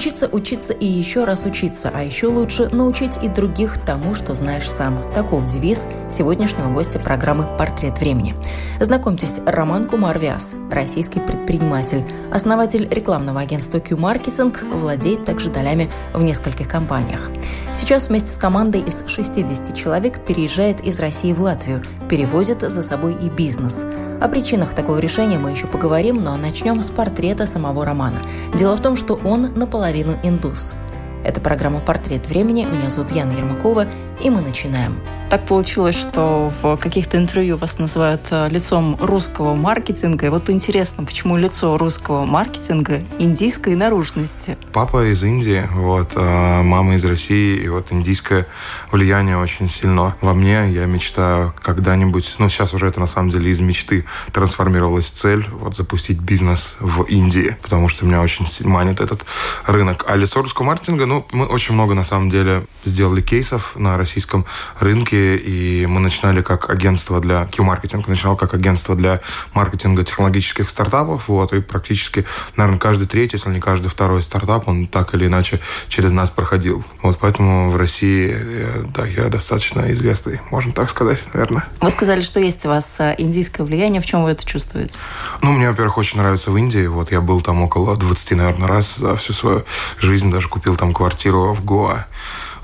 Учиться, учиться и еще раз учиться, а еще лучше научить и других тому, что знаешь сам. Таков девиз сегодняшнего гостя программы «Портрет времени». Знакомьтесь, Роман Кумарвиас, российский предприниматель, основатель рекламного агентства Q-Маркетинг, владеет также долями в нескольких компаниях. Сейчас вместе с командой из 60 человек переезжает из России в Латвию, перевозит за собой и бизнес – о причинах такого решения мы еще поговорим, но начнем с портрета самого романа. Дело в том, что он наполовину индус. Это программа «Портрет времени». Меня зовут Яна Ермакова, и мы начинаем. Так получилось, что в каких-то интервью вас называют э, лицом русского маркетинга. И вот интересно, почему лицо русского маркетинга индийской наружности? Папа из Индии, вот, э, мама из России, и вот индийское влияние очень сильно во мне. Я мечтаю когда-нибудь, ну, сейчас уже это на самом деле из мечты трансформировалась в цель, вот, запустить бизнес в Индии, потому что меня очень манит этот рынок. А лицо русского маркетинга, ну, мы очень много, на самом деле, сделали кейсов на российском рынке, и мы начинали как агентство для Q-маркетинг, начинал как агентство для маркетинга технологических стартапов, вот, и практически, наверное, каждый третий, если не каждый второй стартап, он так или иначе через нас проходил. Вот поэтому в России, э, да, я достаточно известный, можно так сказать, наверное. Вы сказали, что есть у вас э, индийское влияние. В чем вы это чувствуете? Ну, мне, во-первых, очень нравится в Индии. Вот я был там около 20, наверное, раз за всю свою жизнь, даже купил там квартиру в Гоа.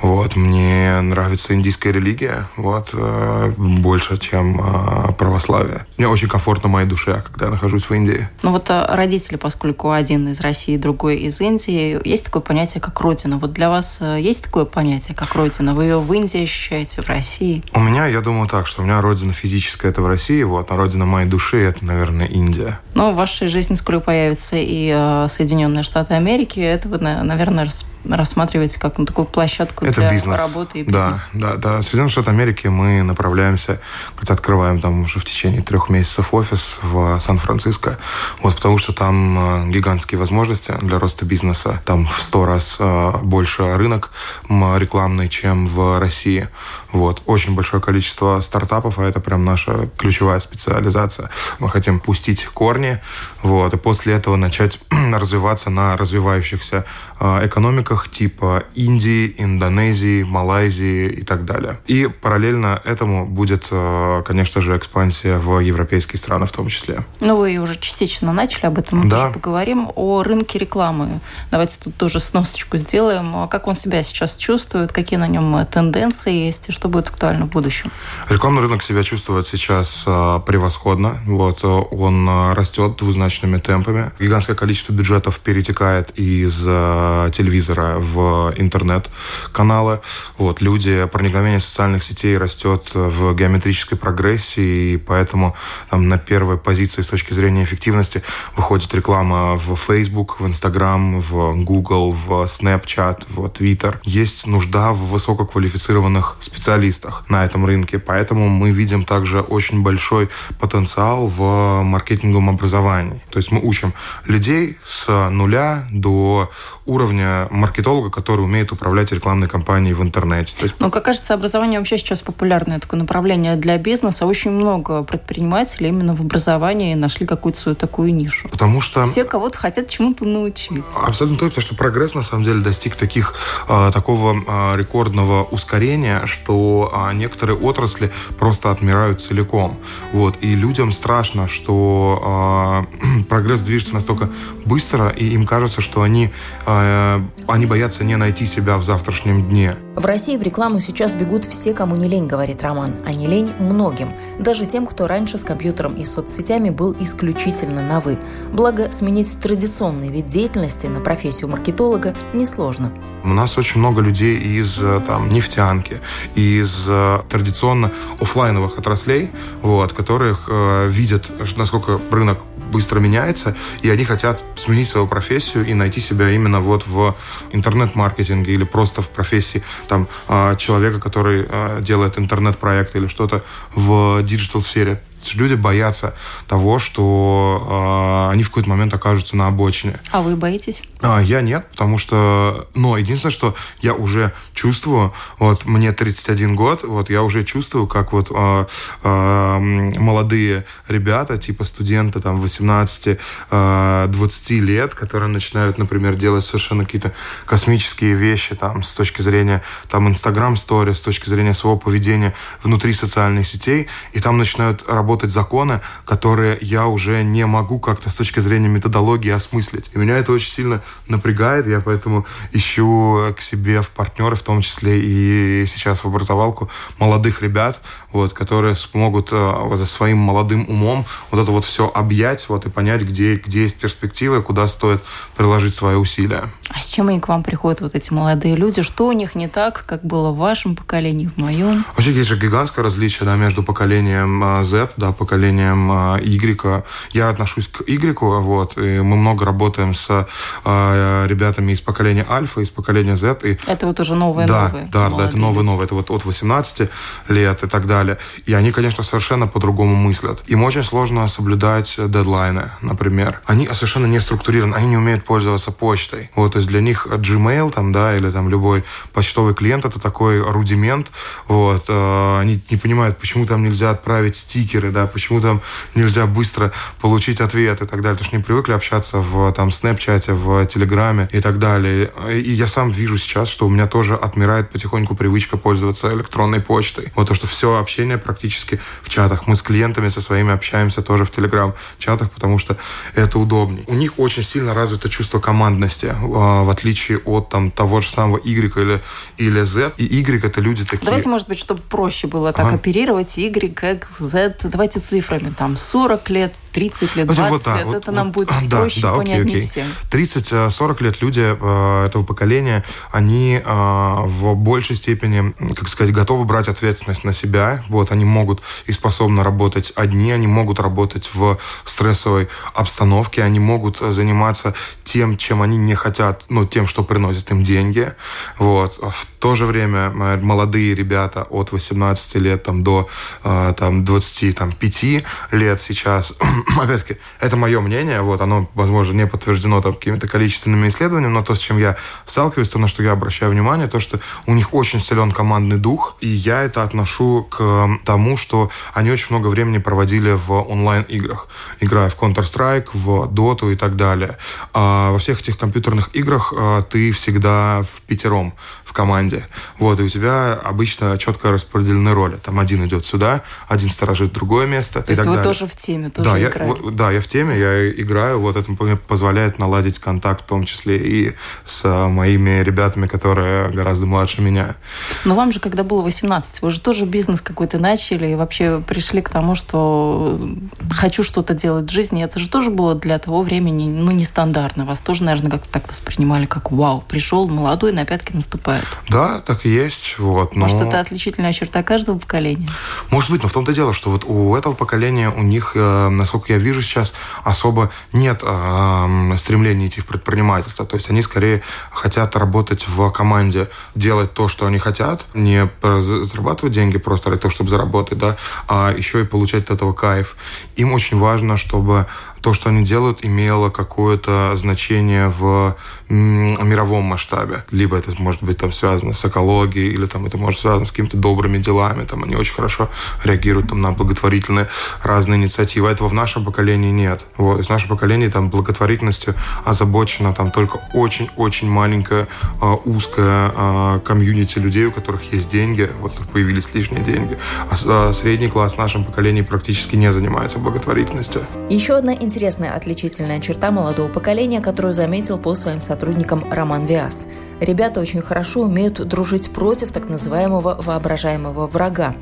Вот, мне нравится индийская религия, вот, э, больше, чем э, православие. Мне очень комфортно моей душе, когда я нахожусь в Индии. Ну вот э, родители, поскольку один из России, другой из Индии, есть такое понятие, как родина. Вот для вас есть такое понятие, как родина? Вы ее в Индии ощущаете, в России? У меня, я думаю так, что у меня родина физическая – это в России, вот, а родина моей души – это, наверное, Индия. Но в вашей жизни скоро появятся и Соединенные Штаты Америки. Это вы, наверное, рассматриваете как ну, такую площадку это для бизнес. работы и бизнеса. Да, да, да. Соединенные Штаты Америки мы направляемся, где открываем там уже в течение трех месяцев офис в Сан-Франциско. Вот потому что там э, гигантские возможности для роста бизнеса. Там в сто раз э, больше рынок рекламный, чем в России. Вот. Очень большое количество стартапов, а это прям наша ключевая специализация. Мы хотим пустить корни, вот, и после этого начать развиваться на развивающихся э, экономиках типа Индии, Индонезии, Малайзии и так далее. И параллельно этому будет, э, конечно же, экспансия в европейские страны в том числе. Ну, вы уже частично начали об этом, мы да. тоже поговорим. О рынке рекламы. Давайте тут тоже сносочку сделаем. Как он себя сейчас чувствует, какие на нем тенденции есть, что будет актуально в будущем? Рекламный рынок себя чувствует сейчас э, превосходно. Вот, он э, растет двузначными темпами. Гигантское количество бюджетов перетекает из телевизора в интернет-каналы. Вот, люди, проникновение социальных сетей растет в геометрической прогрессии, и поэтому там, на первой позиции с точки зрения эффективности выходит реклама в Facebook, в Instagram, в Google, в Snapchat, в Twitter. Есть нужда в высококвалифицированных специалистах на этом рынке, поэтому мы видим также очень большой потенциал в маркетинговом образовании. То есть мы учим людей с нуля до уровня маркетолога, который умеет управлять рекламной кампанией в интернете. То есть... Ну, как кажется, образование вообще сейчас популярное такое направление для бизнеса. Очень много предпринимателей именно в образовании нашли какую-то свою такую нишу. Потому что... Все кого-то хотят чему-то научить. Абсолютно точно, потому что прогресс на самом деле достиг таких, а, такого а, рекордного ускорения, что а, некоторые отрасли просто отмирают целиком. Вот. И людям страшно, что прогресс движется настолько быстро, и им кажется, что они, они боятся не найти себя в завтрашнем дне. В России в рекламу сейчас бегут все, кому не лень, говорит Роман, а не лень многим, даже тем, кто раньше с компьютером и соцсетями был исключительно на «вы». Благо, сменить традиционный вид деятельности на профессию маркетолога несложно. У нас очень много людей из э, там, нефтянки, из э, традиционно офлайновых отраслей, вот, которых э, видят, насколько рынок быстро меняется, и они хотят сменить свою профессию и найти себя именно вот в интернет-маркетинге или просто в профессии там а, человека, который а, делает интернет-проект или что-то в digital-сфере люди боятся того, что э, они в какой-то момент окажутся на обочине. А вы боитесь? А, я нет, потому что, но единственное, что я уже чувствую, вот мне 31 год, вот я уже чувствую, как вот э, э, молодые ребята, типа студенты там 18-20 э, лет, которые начинают, например, делать совершенно какие-то космические вещи там с точки зрения там Instagram стори, с точки зрения своего поведения внутри социальных сетей, и там начинают работать работать законы, которые я уже не могу как-то с точки зрения методологии осмыслить. И меня это очень сильно напрягает, я поэтому ищу к себе в партнеры, в том числе и сейчас в образовалку, молодых ребят, вот, которые смогут э, вот, своим молодым умом вот это вот все объять вот, и понять, где, где есть перспективы, куда стоит приложить свои усилия. А с чем они к вам приходят, вот эти молодые люди? Что у них не так, как было в вашем поколении, в моем? Вообще есть же гигантское различие да, между поколением э, Z, да, поколением а, Y. Я отношусь к Y, вот, и мы много работаем с э, ребятами из поколения Альфа, из поколения Z. И... Это вот уже новые да, новые. Да, да, это новые новые. Это вот от 18 лет и так далее. И они, конечно, совершенно по-другому мыслят. Им очень сложно соблюдать дедлайны, например. Они совершенно не структурированы, они не умеют пользоваться почтой. Вот, то есть для них Gmail там, да, или там любой почтовый клиент это такой рудимент. Вот, э, они не понимают, почему там нельзя отправить стикеры, да, почему там нельзя быстро получить ответ и так далее. Потому что не привыкли общаться в там снэпчате, в телеграме и так далее. И я сам вижу сейчас, что у меня тоже отмирает потихоньку привычка пользоваться электронной почтой. Вот то, что все общение практически в чатах. Мы с клиентами со своими общаемся тоже в телеграм-чатах, потому что это удобней. У них очень сильно развито чувство командности, а, в отличие от там того же самого Y или, или Z. И Y это люди такие... Давайте, может быть, чтобы проще было так ага. оперировать. Y, как Z. Давайте цифрами, там 40 лет, 30 лет, 20 вот, да, лет, вот, это вот, нам будет да, проще да, понятнее всем. 30-40 лет люди э, этого поколения, они э, в большей степени, как сказать, готовы брать ответственность на себя. Вот, они могут и способны работать одни, они могут работать в стрессовой обстановке, они могут заниматься тем, чем они не хотят, ну, тем, что приносит им деньги. Вот. В то же время э, молодые ребята от 18 лет там, до э, там, 25 лет сейчас опять-таки, это мое мнение, вот, оно, возможно, не подтверждено там какими-то количественными исследованиями, но то, с чем я сталкиваюсь, то, на что я обращаю внимание, то, что у них очень силен командный дух, и я это отношу к тому, что они очень много времени проводили в онлайн-играх, играя в Counter-Strike, в Dota и так далее. А во всех этих компьютерных играх а, ты всегда в пятером в команде. Вот, и у тебя обычно четко распределены роли. Там один идет сюда, один сторожит другое место. То есть вы далее. тоже в теме, тоже да, играли? Да, я в теме, я играю. Вот это мне позволяет наладить контакт, в том числе и с моими ребятами, которые гораздо младше меня. Но вам же, когда было 18, вы же тоже бизнес какой-то начали и вообще пришли к тому, что хочу что-то делать в жизни. Это же тоже было для того времени, ну, нестандартно. Вас тоже, наверное, как-то так воспринимали, как вау, пришел молодой, на пятки наступает. Да, так и есть. Вот, но... Может, это отличительная черта каждого поколения? Может быть, но в том-то дело, что вот у этого поколения, у них, э, насколько я вижу сейчас, особо нет э, стремления идти в предпринимательство. То есть они скорее хотят работать в команде, делать то, что они хотят, не зарабатывать деньги просто ради того, чтобы заработать, да, а еще и получать от этого кайф. Им очень важно, чтобы то, что они делают, имело какое-то значение в мировом масштабе. Либо это может быть там связано с экологией, или там это может связано с какими-то добрыми делами. Там они очень хорошо реагируют там, на благотворительные разные инициативы. Этого в нашем поколении нет. Вот. В нашем поколении там благотворительностью озабочена там только очень-очень маленькая э, узкая э, комьюнити людей, у которых есть деньги, вот появились лишние деньги. А, а средний класс в нашем поколении практически не занимается благотворительностью. Еще одна интересная отличительная черта молодого поколения, которую заметил по своим сотрудникам Роман Виас. Ребята очень хорошо умеют дружить против так называемого воображаемого врага.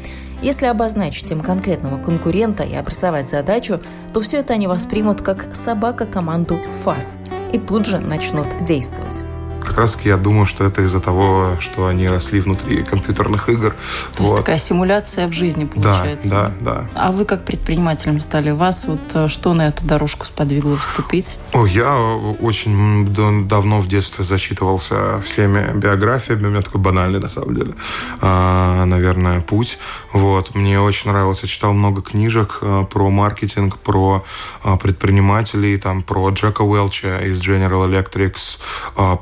Если обозначить им конкретного конкурента и обрисовать задачу, то все это они воспримут как собака команду ФАС и тут же начнут действовать. Как раз таки я думаю, что это из-за того, что они росли внутри компьютерных игр. То вот. есть такая симуляция в жизни получается. Да, да, да. А вы как предпринимателем стали? Вас вот э, что на эту дорожку сподвигло вступить? О, я очень давно в детстве зачитывался всеми биографиями. У меня такой банальный, на самом деле, а, наверное, путь. Вот. Мне очень нравилось. Я читал много книжек э, про маркетинг, про э, предпринимателей, там, про Джека Уэлча из General Electric, про,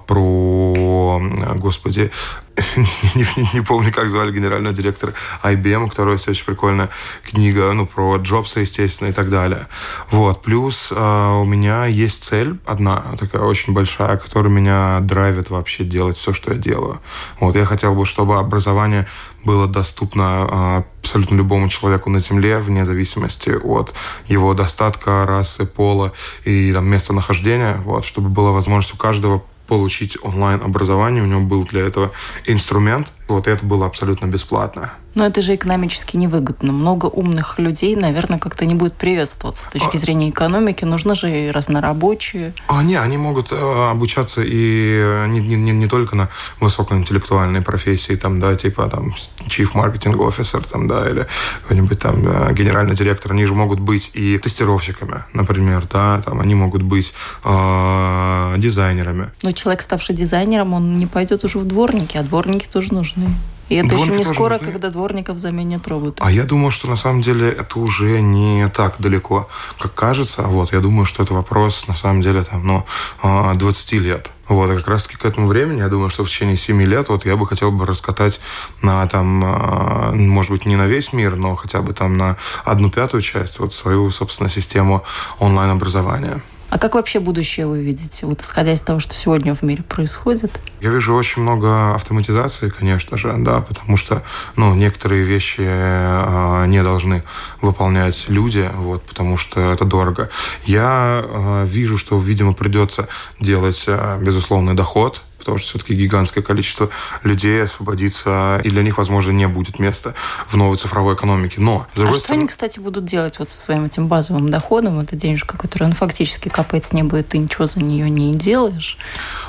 господи, не, не, не помню, как звали генерального директора IBM, у которого есть очень прикольная книга, ну, про Джобса, естественно, и так далее. Вот. Плюс э, у меня есть цель одна, такая очень большая, которая меня драйвит вообще делать все, что я делаю. Вот. Я хотел бы, чтобы образование было доступно э, абсолютно любому человеку на Земле, вне зависимости от его достатка, расы, пола и там, местонахождения, вот, чтобы была возможность у каждого получить онлайн-образование. У него был для этого инструмент. Вот это было абсолютно бесплатно. Но это же экономически невыгодно. Много умных людей, наверное, как-то не будет приветствоваться с точки а... зрения экономики. Нужны же и разнорабочие. А, не, они могут э, обучаться и не, не, не только на высокоинтеллектуальной профессии, там, да, типа там chief marketing officer, там, да, или какой-нибудь там э, генеральный директор. Они же могут быть и тестировщиками, например, да, там, они могут быть э, дизайнерами. Но человек, ставший дизайнером, он не пойдет уже в дворники, а дворники тоже нужны. И это Дворники еще не скоро, нужны. когда дворников заменят роботы. А я думаю, что на самом деле это уже не так далеко, как кажется. Вот, я думаю, что это вопрос, на самом деле, там, ну, 20 а, лет. Вот, и как раз-таки к этому времени, я думаю, что в течение 7 лет вот я бы хотел бы раскатать на там, а, может быть, не на весь мир, но хотя бы там на одну пятую часть вот свою, собственно, систему онлайн-образования. А как вообще будущее вы видите, вот исходя из того, что сегодня в мире происходит? Я вижу очень много автоматизации, конечно же, да, потому что, ну, некоторые вещи э, не должны выполнять люди, вот, потому что это дорого. Я э, вижу, что, видимо, придется делать э, безусловный доход, потому что все-таки гигантское количество людей освободится, и для них, возможно, не будет места в новой цифровой экономике. Но, а что стороны... они, кстати, будут делать вот со своим этим базовым доходом? Это денежка, которая ну, фактически капает с неба, и ты ничего за нее не делаешь,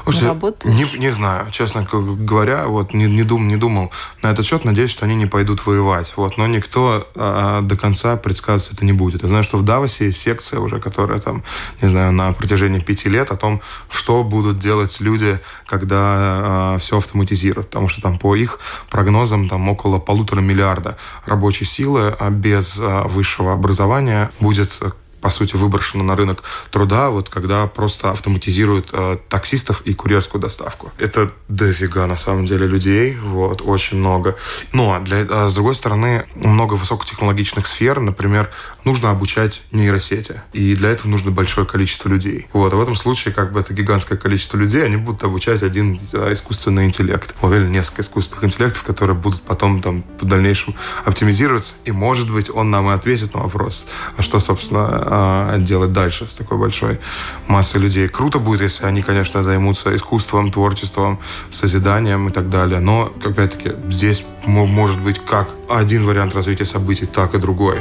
Слушайте, не работаешь? Не, не знаю, честно говоря, вот не, не, дум, не думал на этот счет, надеюсь, что они не пойдут воевать. Вот, но никто а, до конца предсказывать это не будет. Я знаю, что в Давосе есть секция уже, которая там, не знаю, на протяжении пяти лет о том, что будут делать люди, как когда э, все автоматизируют, потому что там по их прогнозам там около полутора миллиарда рабочей силы а без э, высшего образования будет по сути, выброшено на рынок труда, вот когда просто автоматизируют э, таксистов и курьерскую доставку. Это дофига, на самом деле, людей, вот, очень много. Но, для, а с другой стороны, много высокотехнологичных сфер, например, нужно обучать нейросети, и для этого нужно большое количество людей. Вот, а в этом случае, как бы, это гигантское количество людей, они будут обучать один а, искусственный интеллект, вот, или несколько искусственных интеллектов, которые будут потом, там, в дальнейшем оптимизироваться, и, может быть, он нам и ответит на вопрос, а что, собственно, а, делать дальше с такой большой массой людей. Круто будет, если они, конечно, займутся искусством, творчеством, созиданием и так далее. Но, опять-таки, здесь может быть как один вариант развития событий, так и другой.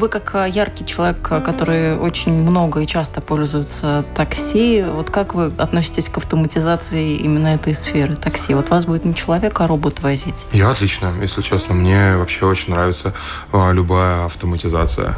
Вы как э, яркий человек, э, который очень много и часто пользуется такси, вот как вы относитесь к автоматизации именно этой сферы такси? Вот вас будет не человек, а робот возить? Я отлично, если честно. Мне вообще очень нравится а, любая автоматизация.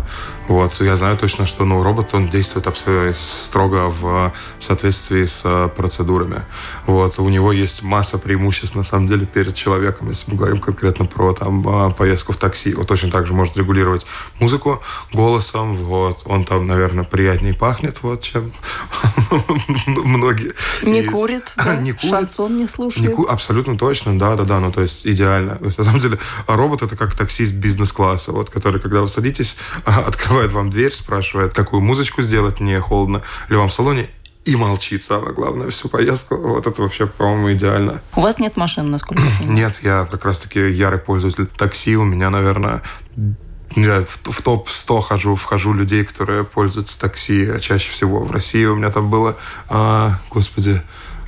Вот. Я знаю точно, что ну, робот, он действует абсолютно строго в соответствии с э, процедурами. Вот. У него есть масса преимуществ, на самом деле, перед человеком, если мы говорим конкретно про там, э, поездку в такси. Вот точно так же может регулировать музыку голосом. Вот. Он там, наверное, приятнее пахнет, вот, чем многие. Не из... курит, да? не курит. Шансон не слушает. Не ку... Абсолютно точно, да, да, да. Ну, то есть идеально. На самом деле, робот это как таксист бизнес-класса, вот, который, когда вы садитесь, открывает открывает вам дверь, спрашивает, какую музычку сделать, не холодно ли вам в салоне, и молчит, самое главное, всю поездку. Вот это вообще, по-моему, идеально. У вас нет машин, насколько я понимаю? Нет, я как раз-таки ярый пользователь такси. У меня, наверное, в, в топ-100 хожу, вхожу людей, которые пользуются такси чаще всего в России. У меня там было, а, господи,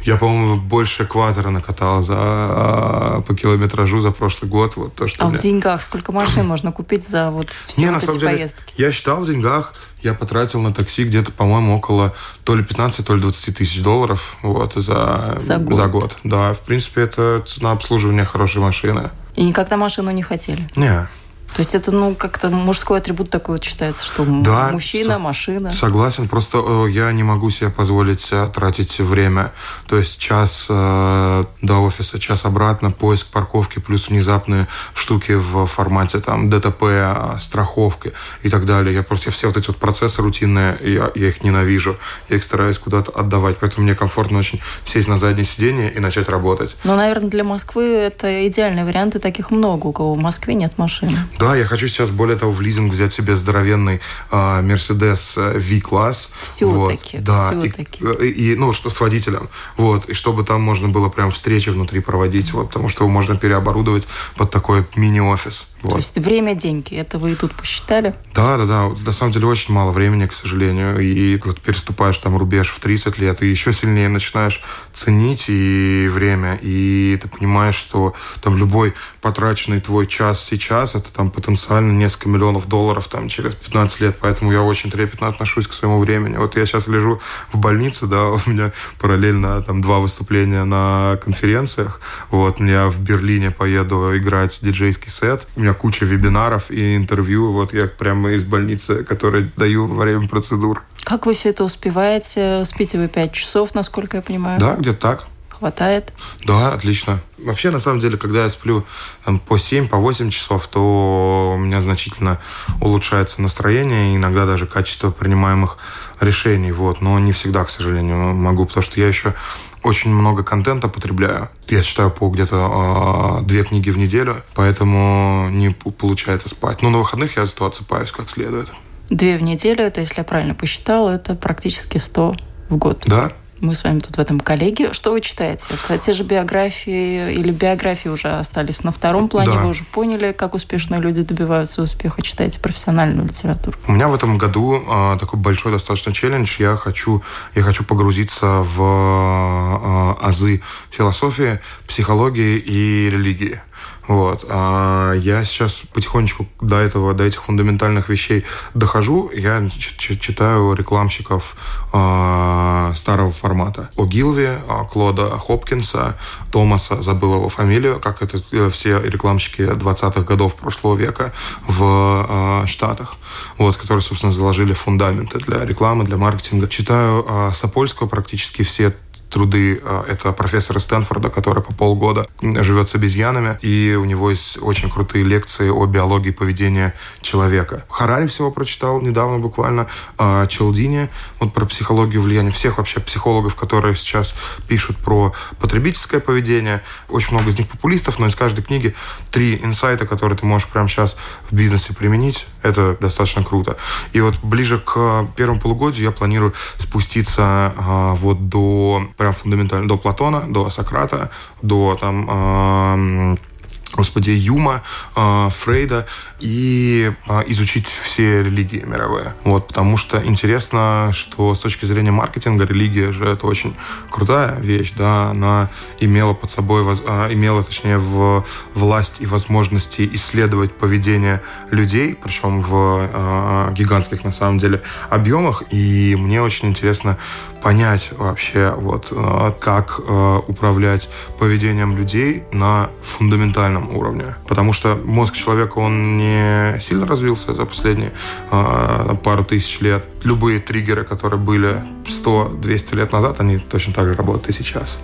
Я, по-моему, больше экватора накатал за, а, по километражу за прошлый год. Вот то, что а мне... в деньгах сколько машин можно купить за вот все Не, вот на эти самом деле, поездки? Я считал в деньгах, я потратил на такси где-то, по-моему, около то ли 15, то ли 20 тысяч долларов вот, за, За год. за год. Да, в принципе, это цена обслуживания хорошей машины. И никак на машину не хотели? Не, То есть это, ну, как-то мужской атрибут такой вот считается, что Да, мужчина, со- машина. Согласен, просто э, я не могу себе позволить э, тратить время. То есть час э, до офиса, час обратно, поиск парковки, плюс внезапные штуки в формате там ДТП, э, страховки и так далее. Я просто все вот эти вот процессы рутинные, я, я их ненавижу. Я их стараюсь куда-то отдавать. Поэтому мне комфортно очень сесть на заднее сиденье и начать работать. Но, наверное, для Москвы это идеальный вариант, и таких много, у кого в Москве нет машины. Да, я хочу сейчас, более того, в лизинг взять себе здоровенный а, Mercedes э, V-класс. Всё-таки, Вот, да, и, всё-таки. и, и, ну, что с водителем. Вот, и чтобы там можно было прям встречи внутри проводить, вот, потому что его можно переоборудовать под такой мини-офис. То Вот. есть время – деньги. Это вы и тут посчитали? Да, да, да. На самом деле очень мало времени, к сожалению. И когда ты переступаешь там рубеж в 30 лет, и еще сильнее начинаешь ценить и время, и ты понимаешь, что там любой потраченный твой час сейчас, это там потенциально несколько миллионов долларов там через 15 лет. Поэтому я очень трепетно отношусь к своему времени. Вот я сейчас лежу в больнице, да, у меня параллельно там два выступления на конференциях. Вот, я в Берлине поеду играть диджейский сет. У меня куча вебинаров и интервью. Вот я прямо из больницы, которые даю во время процедур. Как вы все это успеваете? Спите вы 5 часов, насколько я понимаю? Да, где-то так. Хватает? Да, отлично. Вообще, на самом деле, когда я сплю там, по 7, по 8 часов, то у меня значительно улучшается настроение, и иногда даже качество принимаемых решений. Вот. Но не всегда, к сожалению, могу, потому что я еще очень много контента потребляю. Я читаю по где-то э, две книги в неделю, поэтому не получается спать. Но на выходных я зато отсыпаюсь как следует. Две в неделю, это, если я правильно посчитала, это практически 100 в год. Да, Мы с вами тут в этом коллеге. Что вы читаете? Это те же биографии или биографии уже остались на втором плане? Да. Вы уже поняли, как успешные люди добиваются успеха? Читаете профессиональную литературу? У меня в этом году э, такой большой достаточно челлендж. Я хочу, я хочу погрузиться в э, азы философии, психологии и религии. Вот. А я сейчас потихонечку до этого, до этих фундаментальных вещей дохожу. Я читаю рекламщиков а, старого формата. О Гилве, а, Клода Хопкинса, Томаса, забыл его фамилию, как это э, все рекламщики 20-х годов прошлого века в а, Штатах, вот, которые, собственно, заложили фундаменты для рекламы, для маркетинга. Читаю а, Сапольского практически все труды. а, Это профессор из Стэнфорда, который по полгода живет с обезьянами, и у него есть очень крутые лекции о биологии поведения человека. Харари всего прочитал недавно буквально, а, Челдини, вот про психологию влияния всех вообще психологов, которые сейчас пишут про потребительское поведение. Очень много из них популистов, но из каждой книги три инсайта, которые ты можешь прямо сейчас в бизнесе применить. Это достаточно круто. И вот ближе к первому полугодию я планирую спуститься а, вот до прям фундаментально. До Платона, до Сократа, до там ам, господи, Юма, э, Фрейда и э, изучить все религии мировые. Вот, потому что интересно, что с точки зрения маркетинга религия же это очень крутая вещь, да, она имела под собой, э, имела, точнее, в власть и возможности исследовать поведение людей, причем в э, гигантских, на самом деле, объемах, и мне очень интересно понять вообще, вот, как управлять поведением людей на фундаментальном уровне. Потому что мозг человека, он не сильно развился за последние э, пару тысяч лет. Любые триггеры, которые были 100-200 лет назад, они точно так же работают и сейчас.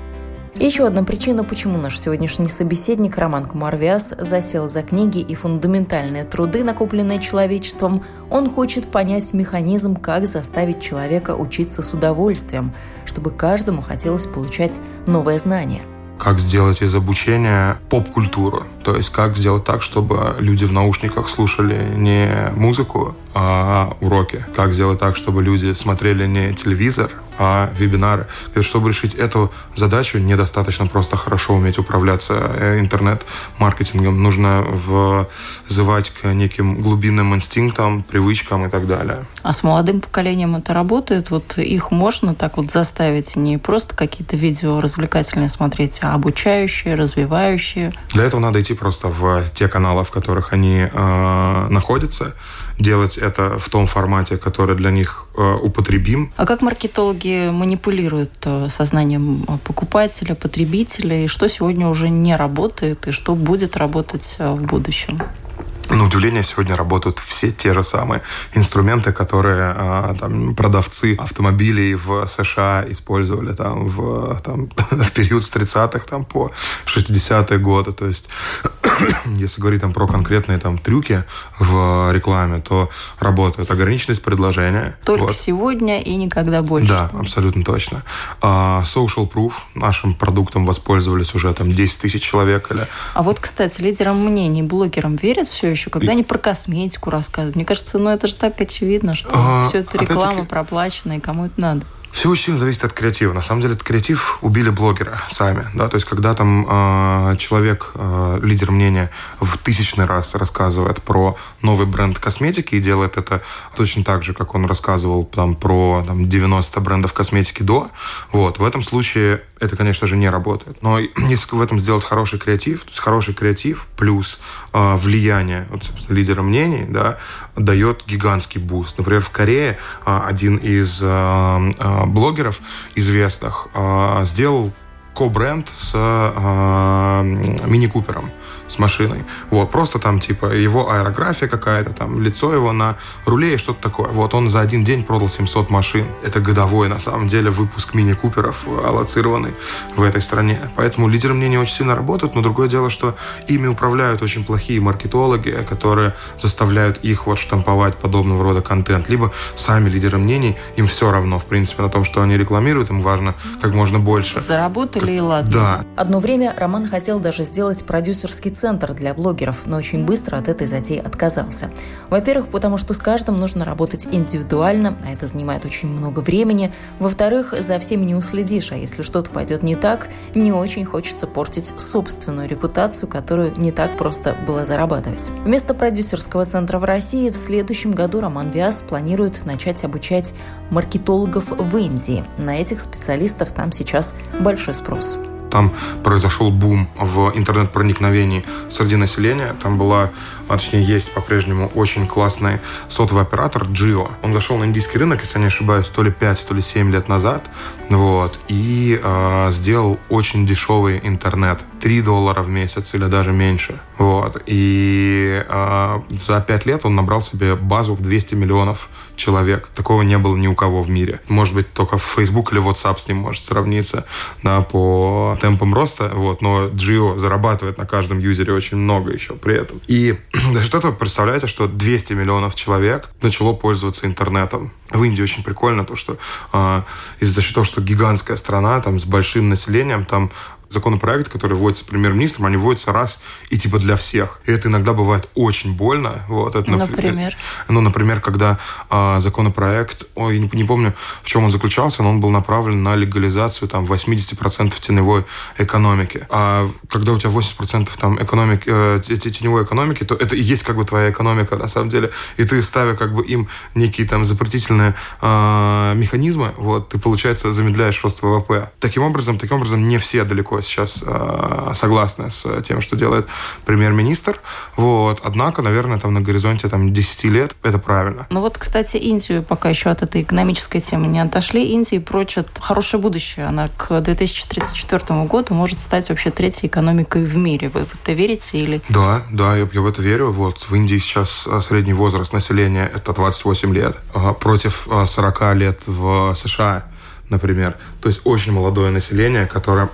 Еще одна причина, почему наш сегодняшний собеседник Роман Кумарвяз засел за книги и фундаментальные труды, накопленные человечеством, он хочет понять механизм, как заставить человека учиться с удовольствием, чтобы каждому хотелось получать новое знание. Как сделать из обучения поп-культуру. То есть как сделать так, чтобы люди в наушниках слушали не музыку, а уроки. Как сделать так, чтобы люди смотрели не телевизор, а вебинары. И чтобы решить эту задачу, недостаточно просто хорошо уметь управляться э, интернет-маркетингом. Нужно вызывать к неким глубинным инстинктам, привычкам и так далее. А с молодым поколением это работает? Вот их можно так вот заставить не просто какие-то видео развлекательные смотреть, а обучающие, развивающие? Для этого надо идти просто в те каналы, в которых они э, находятся, делать это в том формате, который для них э, употребим. А как маркетологи манипулируют э, сознанием покупателя, потребителя, и что сегодня уже не работает, и что будет работать э, в будущем? На удивление, сегодня работают все те же самые инструменты, которые а, там, продавцы автомобилей в США использовали там, в, там, в период с 30-х там, по 60-е годы. То есть, если говорить там, про конкретные там, трюки в рекламе, то работает ограниченность предложения. Только вот. сегодня и никогда больше. Да, абсолютно точно. Uh, social Proof нашим продуктом воспользовались уже там 10 тысяч человек. Или... А вот, кстати, лидерам мнений, блогерам верят все еще еще, когда они про косметику рассказывают. Мне кажется, ну это же так очевидно, что а, все это реклама проплачена, и кому это надо. Все очень сильно зависит от креатива. На самом деле, этот креатив убили блогера сами. Да? То есть, когда там э, человек, э, лидер мнения, в тысячный раз рассказывает про новый бренд косметики и делает это точно так же, как он рассказывал там, про там, 90 брендов косметики до, вот, в этом случае это, конечно же, не работает. Но если в этом сделать хороший креатив, то есть хороший креатив плюс э, влияние вот, лидера мнений, да, дает гигантский буст. Например, в Корее э, один из э, э, блогеров известных э, сделал ко-бренд с э, мини-купером с машиной. Вот, просто там, типа, его аэрография какая-то, там, лицо его на руле и что-то такое. Вот, он за один день продал 700 машин. Это годовой, на самом деле, выпуск мини-куперов, э, аллоцированный в этой стране. Поэтому лидеры мнения очень сильно работают, но другое дело, что ими управляют очень плохие маркетологи, которые заставляют их вот штамповать подобного рода контент. Либо сами лидеры мнений, им все равно, в принципе, на том, что они рекламируют, им важно как можно больше. Заработали как... и ладно. Да. Одно время Роман хотел даже сделать продюсерский центр для блогеров, но очень быстро от этой затеи отказался. Во-первых, потому что с каждым нужно работать индивидуально, а это занимает очень много времени. Во-вторых, за всеми не уследишь, а если что-то пойдет не так, не очень хочется портить собственную репутацию, которую не так просто было зарабатывать. Вместо продюсерского центра в России в следующем году Роман Виас планирует начать обучать маркетологов в Индии. На этих специалистов там сейчас большой спрос. Там произошел бум в интернет-проникновении среди населения. Там была, а точнее есть по-прежнему очень классный сотовый оператор Jio. Он зашел на индийский рынок, если я не ошибаюсь, то ли 5, то ли 7 лет назад. Вот, и э, сделал очень дешевый интернет. 3 доллара в месяц или даже меньше. Вот. И э, за 5 лет он набрал себе базу в 200 миллионов человек. Такого не было ни у кого в мире. Может быть, только Facebook или WhatsApp с ним может сравниться да, по темпам роста. Вот. Но Geo зарабатывает на каждом юзере очень много еще при этом. И за счет этого представляете, что 200 миллионов человек начало пользоваться интернетом. В Индии очень прикольно то, что э, из-за того, что гигантская страна там с большим населением, там законопроект, который вводится премьер-министром, они вводятся раз и типа для всех. И это иногда бывает очень больно. Вот, это, например? Ну, например, когда э, законопроект, ой, не, не помню, в чем он заключался, но он был направлен на легализацию там 80% теневой экономики. А когда у тебя 80% там экономики, э, теневой экономики, то это и есть как бы твоя экономика на самом деле. И ты ставя как бы им некие там запретительные э, механизмы, вот, ты, получается, замедляешь рост ВВП. Таким образом, таким образом, не все далеко сейчас э, согласны с тем, что делает премьер-министр. Вот. Однако, наверное, там на горизонте там, 10 лет это правильно. Ну вот, кстати, Индию пока еще от этой экономической темы не отошли. Индии прочат хорошее будущее. Она к 2034 году может стать вообще третьей экономикой в мире. Вы в это верите или? Да, да, я, я в это верю. Вот в Индии сейчас э, средний возраст населения это 28 лет против 40 э, лет в США например. То есть очень молодое население, которое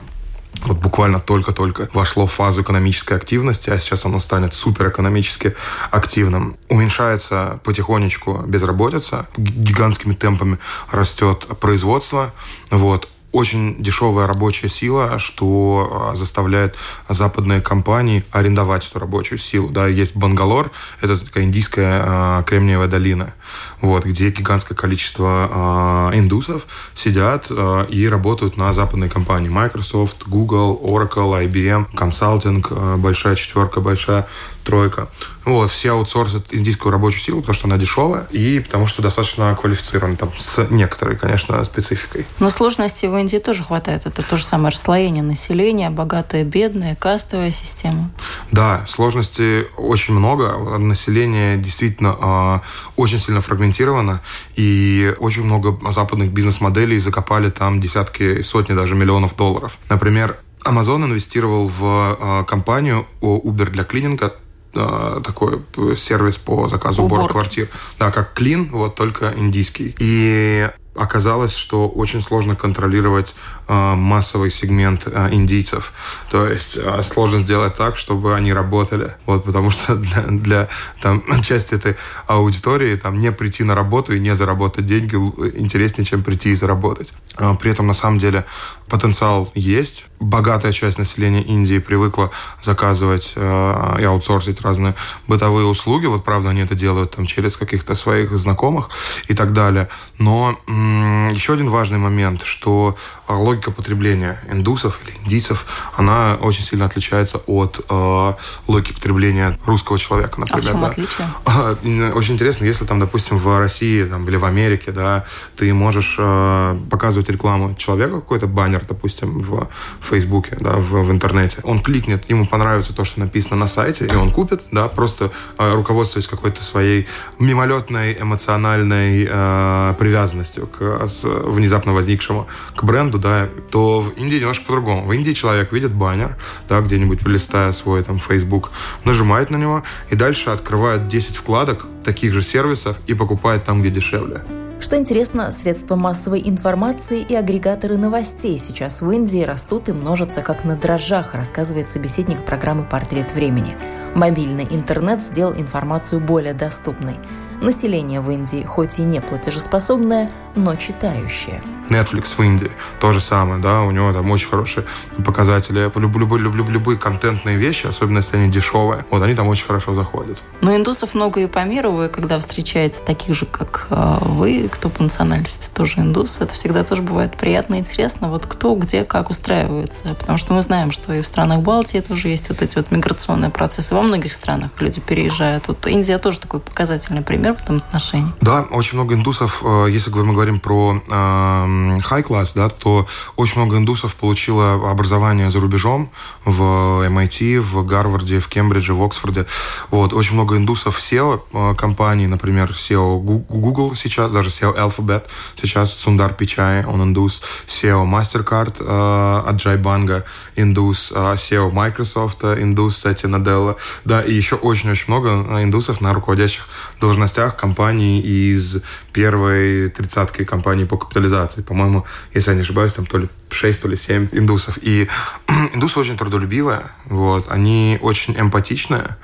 вот буквально только-только вошло в фазу экономической активности, а сейчас оно станет суперэкономически активным. Уменьшается потихонечку безработица, гигантскими темпами растет производство, вот, очень дешевая рабочая сила, что а, заставляет западные компании арендовать эту рабочую силу. Да, есть Бангалор, это такая индийская а, кремниевая долина, вот, где гигантское количество а, индусов сидят и работают на западные компании. Microsoft, Google, Oracle, IBM, консалтинг, большая четверка, большая тройка. Вот, все аутсорсят индийскую рабочую силу, потому что она дешевая, и потому что достаточно квалифицирована, там, с некоторой, конечно, спецификой. Но сложностей в Индии тоже хватает. Это то же самое расслоение населения, богатые, бедные, кастовая система. Да, сложностей очень много. Население действительно э, очень сильно фрагментировано, и очень много западных бизнес-моделей закопали там десятки, сотни даже миллионов долларов. Например, Amazon инвестировал в э, компанию Uber для клининга такой сервис по заказу уборки уборки квартир. Да, как клин, вот только индийский. И оказалось, что очень сложно контролировать э, массовый сегмент э, индийцев. То есть э, сложно сделать так, чтобы они работали. Вот, потому что для, для там, части этой аудитории там, не прийти на работу и не заработать деньги интереснее, чем прийти и заработать. Э, при этом, на самом деле, потенциал есть. Богатая часть населения Индии привыкла заказывать э, и аутсорсить разные бытовые услуги. Вот, правда, они это делают там, через каких-то своих знакомых и так далее. Но еще один важный момент, что логика потребления индусов или индийцев, она очень сильно отличается от э, логики потребления русского человека, например. А в чем да. отличие? Очень интересно, если там, допустим, в России там, или в Америке, да, ты можешь э, показывать рекламу человека, какой-то баннер, допустим, в Фейсбуке, да, в, в интернете. Он кликнет, ему понравится то, что написано на сайте, и он купит, да, просто э, руководствуясь какой-то своей мимолетной эмоциональной э, привязанностью к с, внезапно возникшему к бренду, да, то в Индии немножко по-другому. В Индии человек видит баннер, да, где-нибудь пролистая свой там Facebook, нажимает на него и дальше открывает 10 вкладок таких же сервисов и покупает там, где дешевле. Что интересно, средства массовой информации и агрегаторы новостей сейчас в Индии растут и множатся как на дрожжах, рассказывает собеседник программы «Портрет времени». Мобильный интернет сделал информацию более доступной. Население в Индии хоть и не платежеспособное, но читающее. Netflix в Индии то же самое, да, у него там очень хорошие показатели. Я люблю, люблю, люблю любые контентные вещи, особенно если они дешевые. Вот они там очень хорошо заходят. Но индусов много и по миру. Вы, когда встречаете таких же, как э, вы, кто по национальности тоже индус, это всегда тоже бывает приятно и интересно. Вот кто, где, как устраивается. Потому что мы знаем, что и в странах Балтии тоже есть вот эти вот миграционные процессы. Во многих странах люди переезжают. Вот Индия тоже такой показательный пример в этом отношении. Да, очень много индусов, э, если мы говорим про э, high class, да, то очень много индусов получило образование за рубежом в MIT, в Гарварде, в Кембридже, в Оксфорде. Вот. Очень много индусов в SEO э, например, SEO Google сейчас, даже SEO Alphabet сейчас, Сундар Пичай, он индус, SEO MasterCard, э, Аджай Банга, индус, э, SEO Microsoft, индус, Сати Наделла. Да, и еще очень-очень много индусов на руководящих должностях компаний из первой тридцатки компаний по капитализации. По-моему, если я не ошибаюсь, там то ли 6, то ли 7 индусов. И индусы очень трудолюбивые, вот, они очень эмпатичные,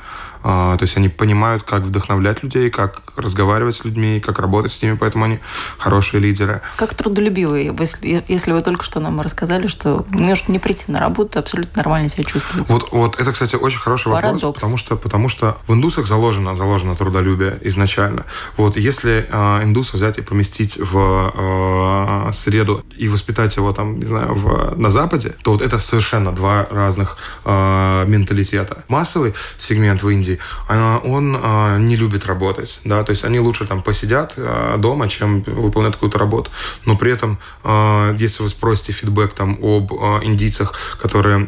то есть они понимают, как вдохновлять людей, как разговаривать с людьми, как работать с ними, поэтому они хорошие лидеры. Как трудолюбивые, если, если вы только что нам рассказали, что может не прийти на работу, абсолютно нормально себя чувствовать. Вот, вот это, кстати, очень хороший Парадокс. вопрос, потому что, потому что в индусах заложено, заложено трудолюбие изначально. Вот если э, индуса взять и поместить в э, среду и воспитать его там, не знаю, в, на Западе, то вот это совершенно два разных э, менталитета. Массовый сегмент в Индии людей, он а, не любит работать, да, то есть они лучше там посидят а, дома, чем выполнять какую-то работу, но при этом, а, если вы спросите фидбэк там об индийцах, которые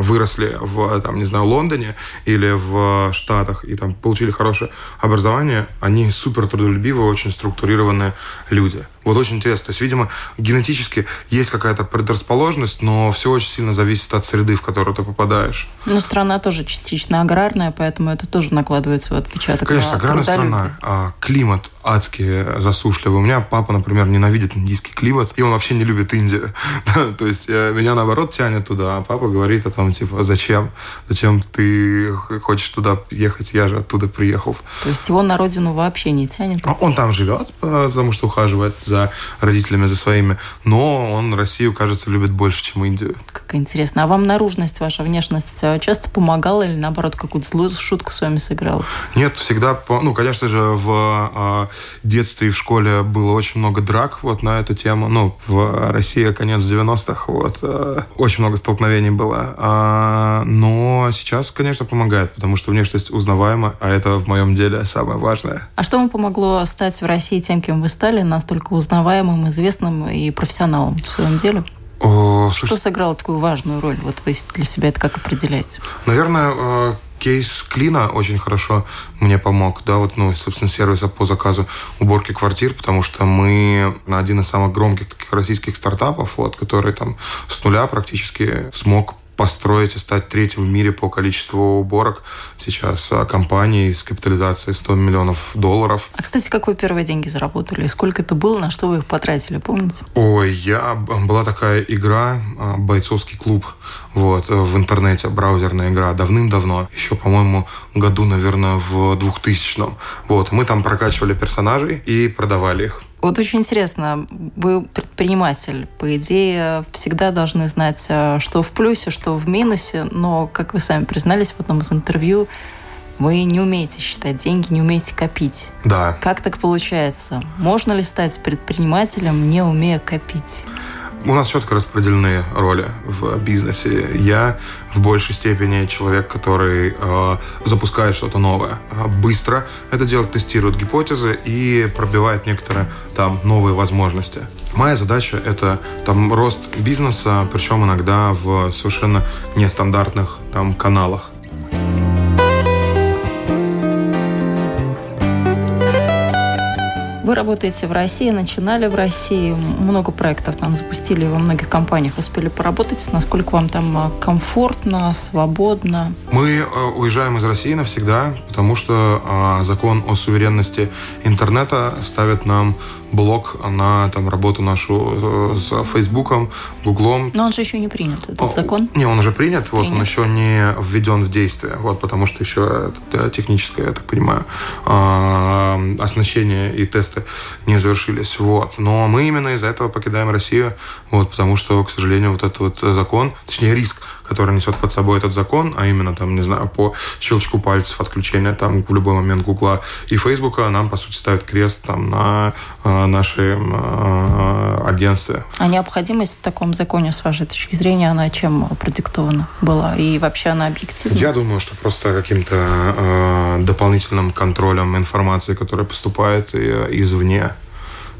выросли в, там, не знаю, Лондоне или в Штатах и там получили хорошее образование, они супер трудолюбивые, очень структурированные люди. Вот очень интересно. То есть, видимо, генетически есть какая-то предрасположенность, но все очень сильно зависит от среды, в которую ты попадаешь. Но страна тоже частично аграрная, поэтому это тоже накладывает свой отпечаток. Конечно, на аграрная страна, а климат адски засушливый. У меня папа, например, ненавидит индийский климат, и он вообще не любит Индию. То есть э, меня наоборот тянет туда, а папа говорит о том, типа, зачем? Зачем ты хочешь туда ехать? Я же оттуда приехал. То есть его на родину вообще не тянет? Он там живет, потому что ухаживает за родителями, за своими. Но он Россию, кажется, любит больше, чем Индию. Как интересно. А вам наружность, ваша внешность э, часто помогала или, наоборот, какую-то злую шутку с вами сыграла? Нет, всегда... Ну, конечно же, в э, детстве и в школе было очень много драк вот на эту тему. Ну, в России конец 90-х, вот. Э, очень много столкновений было. А, но сейчас, конечно, помогает, потому что внешность узнаваема, а это в моем деле самое важное. А что вам помогло стать в России тем, кем вы стали, настолько узнаваемым, известным и профессионалом в своем деле? О, что слушай... сыграло такую важную роль? Вот вы для себя это как определяете? Наверное, э, кейс Клина очень хорошо мне помог, да, вот, ну, собственно, сервиса по заказу уборки квартир, потому что мы на один из самых громких таких российских стартапов, вот, который там с нуля практически смог построить и стать третьим в мире по количеству уборок сейчас а, компании с капитализацией 100 миллионов долларов. А, кстати, как вы первые деньги заработали? Сколько это было? На что вы их потратили, помните? Ой, я... Была такая игра, а, бойцовский клуб, вот, в интернете, браузерная игра, давным-давно, еще, по-моему, году, наверное, в 2000-м. Вот, мы там прокачивали персонажей и продавали их. Вот очень интересно, вы предприниматель, по идее, всегда должны знать, э, что в плюсе, что в минусе, но, как вы сами признались в одном из интервью, вы не умеете считать деньги, не умеете копить. Да. Как так получается? Можно ли стать предпринимателем, не умея копить? У нас четко распределены роли в бизнесе. Я в большей степени человек, который э, запускает что-то новое. А быстро это делает, тестирует гипотезы и пробивает некоторые там новые возможности. Моя задача – это там рост бизнеса, причем иногда в совершенно нестандартных там каналах. Вы работаете в России, начинали в России, много проектов там запустили во многих компаниях, успели поработать. Насколько вам там э, комфортно, свободно? Мы э, уезжаем из России навсегда, потому что а, закон о суверенности интернета ставит нам блок на там, работу нашу э, с Фейсбуком, Гуглом. Но он же еще не принят, этот О, закон? Не, он уже принят, принят, вот он еще не введен в действие, вот, потому что еще это техническое, я так понимаю, а, оснащение и тесты не завершились. Вот. Но мы именно из-за этого покидаем Россию, вот, потому что, к сожалению, вот этот вот закон, точнее риск который несет под собой этот закон, а именно, там, не знаю, по щелчку пальцев отключения там в любой момент Гугла и Фейсбука, нам, по сути, ставит крест там на э, нашем э, агентстве. А необходимость в таком законе, с вашей точки зрения, она чем продиктована была? И вообще она объективна? Я думаю, что просто каким-то э, дополнительным контролем информации, которая поступает э, извне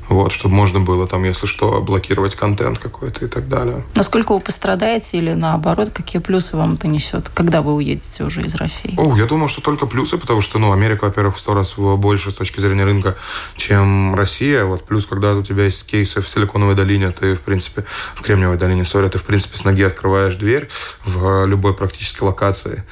вот, чтобы можно было там, если что, блокировать контент какой-то и так далее. Насколько вы пострадаете или наоборот, какие плюсы вам это несет, когда вы уедете уже из России? О, я думаю, что только плюсы, потому что, ну, Америка, во-первых, в сто раз больше с точки зрения рынка, чем Россия. Вот, плюс, когда у тебя есть кейсы в Силиконовой долине, ты, в принципе, в Кремниевой долине, сори, ты, в принципе, с ноги открываешь дверь в любой практически локации.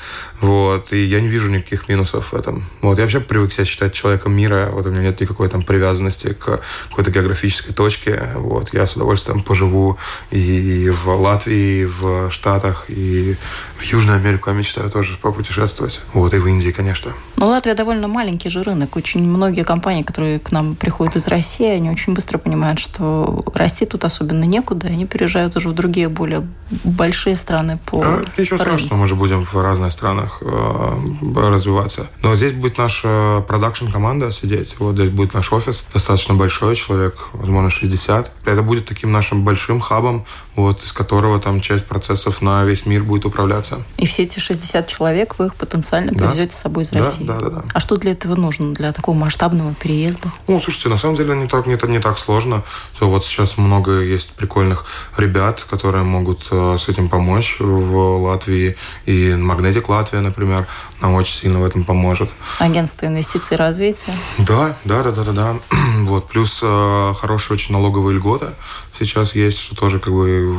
Вот, и я не вижу никаких минусов в этом. Вот, я вообще привык себя считать человеком мира, вот у меня нет никакой там привязанности к какой-то географической точке. Вот, я с удовольствием поживу и в Латвии, и в Штатах, и в Южную Америку я мечтаю тоже попутешествовать. Вот, и в Индии, конечно. Ну, Латвия довольно маленький же рынок. Очень многие компании, которые к нам приходят из России, они очень быстро понимают, что расти тут особенно некуда, и они переезжают уже в другие более большие страны по а, Ничего рынку. страшного, мы же будем в разных странах э, развиваться. Но здесь будет наша продакшн-команда сидеть, вот здесь будет наш офис, достаточно большой, человек, возможно, 60. Это будет таким нашим большим хабом, вот, из которого там часть процессов на весь мир будет управляться. И все эти 60 человек вы их потенциально да. привезете с собой из России? Да, да, да. А что для этого нужно, для такого масштабного переезда? Ну, слушайте, на самом деле не так, не, не так сложно. То вот сейчас много есть прикольных ребят, которые могут э, с этим помочь в Латвии. И Magnetic Латвия, например, нам очень сильно в этом поможет. Агентство инвестиций и развития? Да, да, да, да, да. да. Вот. Плюс э, хорошие очень налоговые льготы сейчас есть, что тоже как бы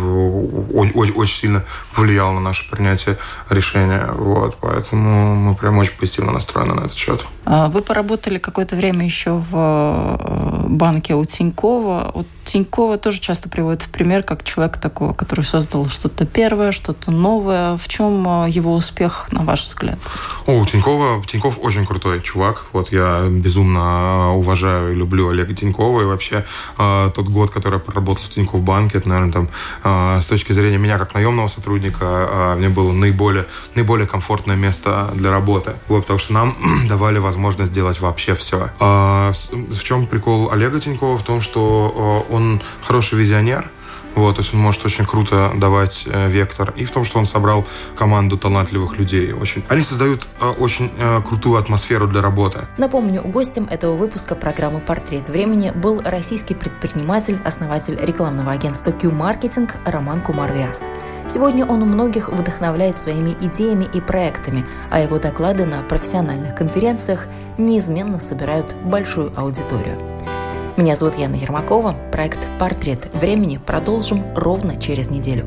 очень сильно повлияло на наше принятие решения. Вот, поэтому мы прям очень позитивно настроены на этот счет. А вы поработали какое-то время еще в э, банке у Тинькова. Вот Тинькова тоже часто приводит в пример как человек такого, который создал что-то первое, что-то новое. В чем э, его успех, на ваш взгляд? О, Тинькова, Тиньков очень крутой чувак. Вот я безумно уважаю и люблю Олега Тинькова. И вообще э, тот год, который я проработал в Тинькофф банке, это, наверное, там э, с точки зрения меня как наемного сотрудника, э, мне было наиболее, наиболее комфортное место для работы. Вот, потому что нам давали возможность делать вообще все. А, в чем прикол Олега Тинькова? В том, что он хороший визионер, вот, то есть он может очень круто давать э, вектор. И в том, что он собрал команду талантливых людей. Очень. Они создают э, очень э, крутую атмосферу для работы. Напомню, гостем этого выпуска программы «Портрет времени» был российский предприниматель, основатель рекламного агентства Q-Marketing Роман Кумарвиас. Сегодня он у многих вдохновляет своими идеями и проектами, а его доклады на профессиональных конференциях неизменно собирают большую аудиторию. Меня зовут Яна Ермакова. Проект «Портрет времени» продолжим ровно через неделю.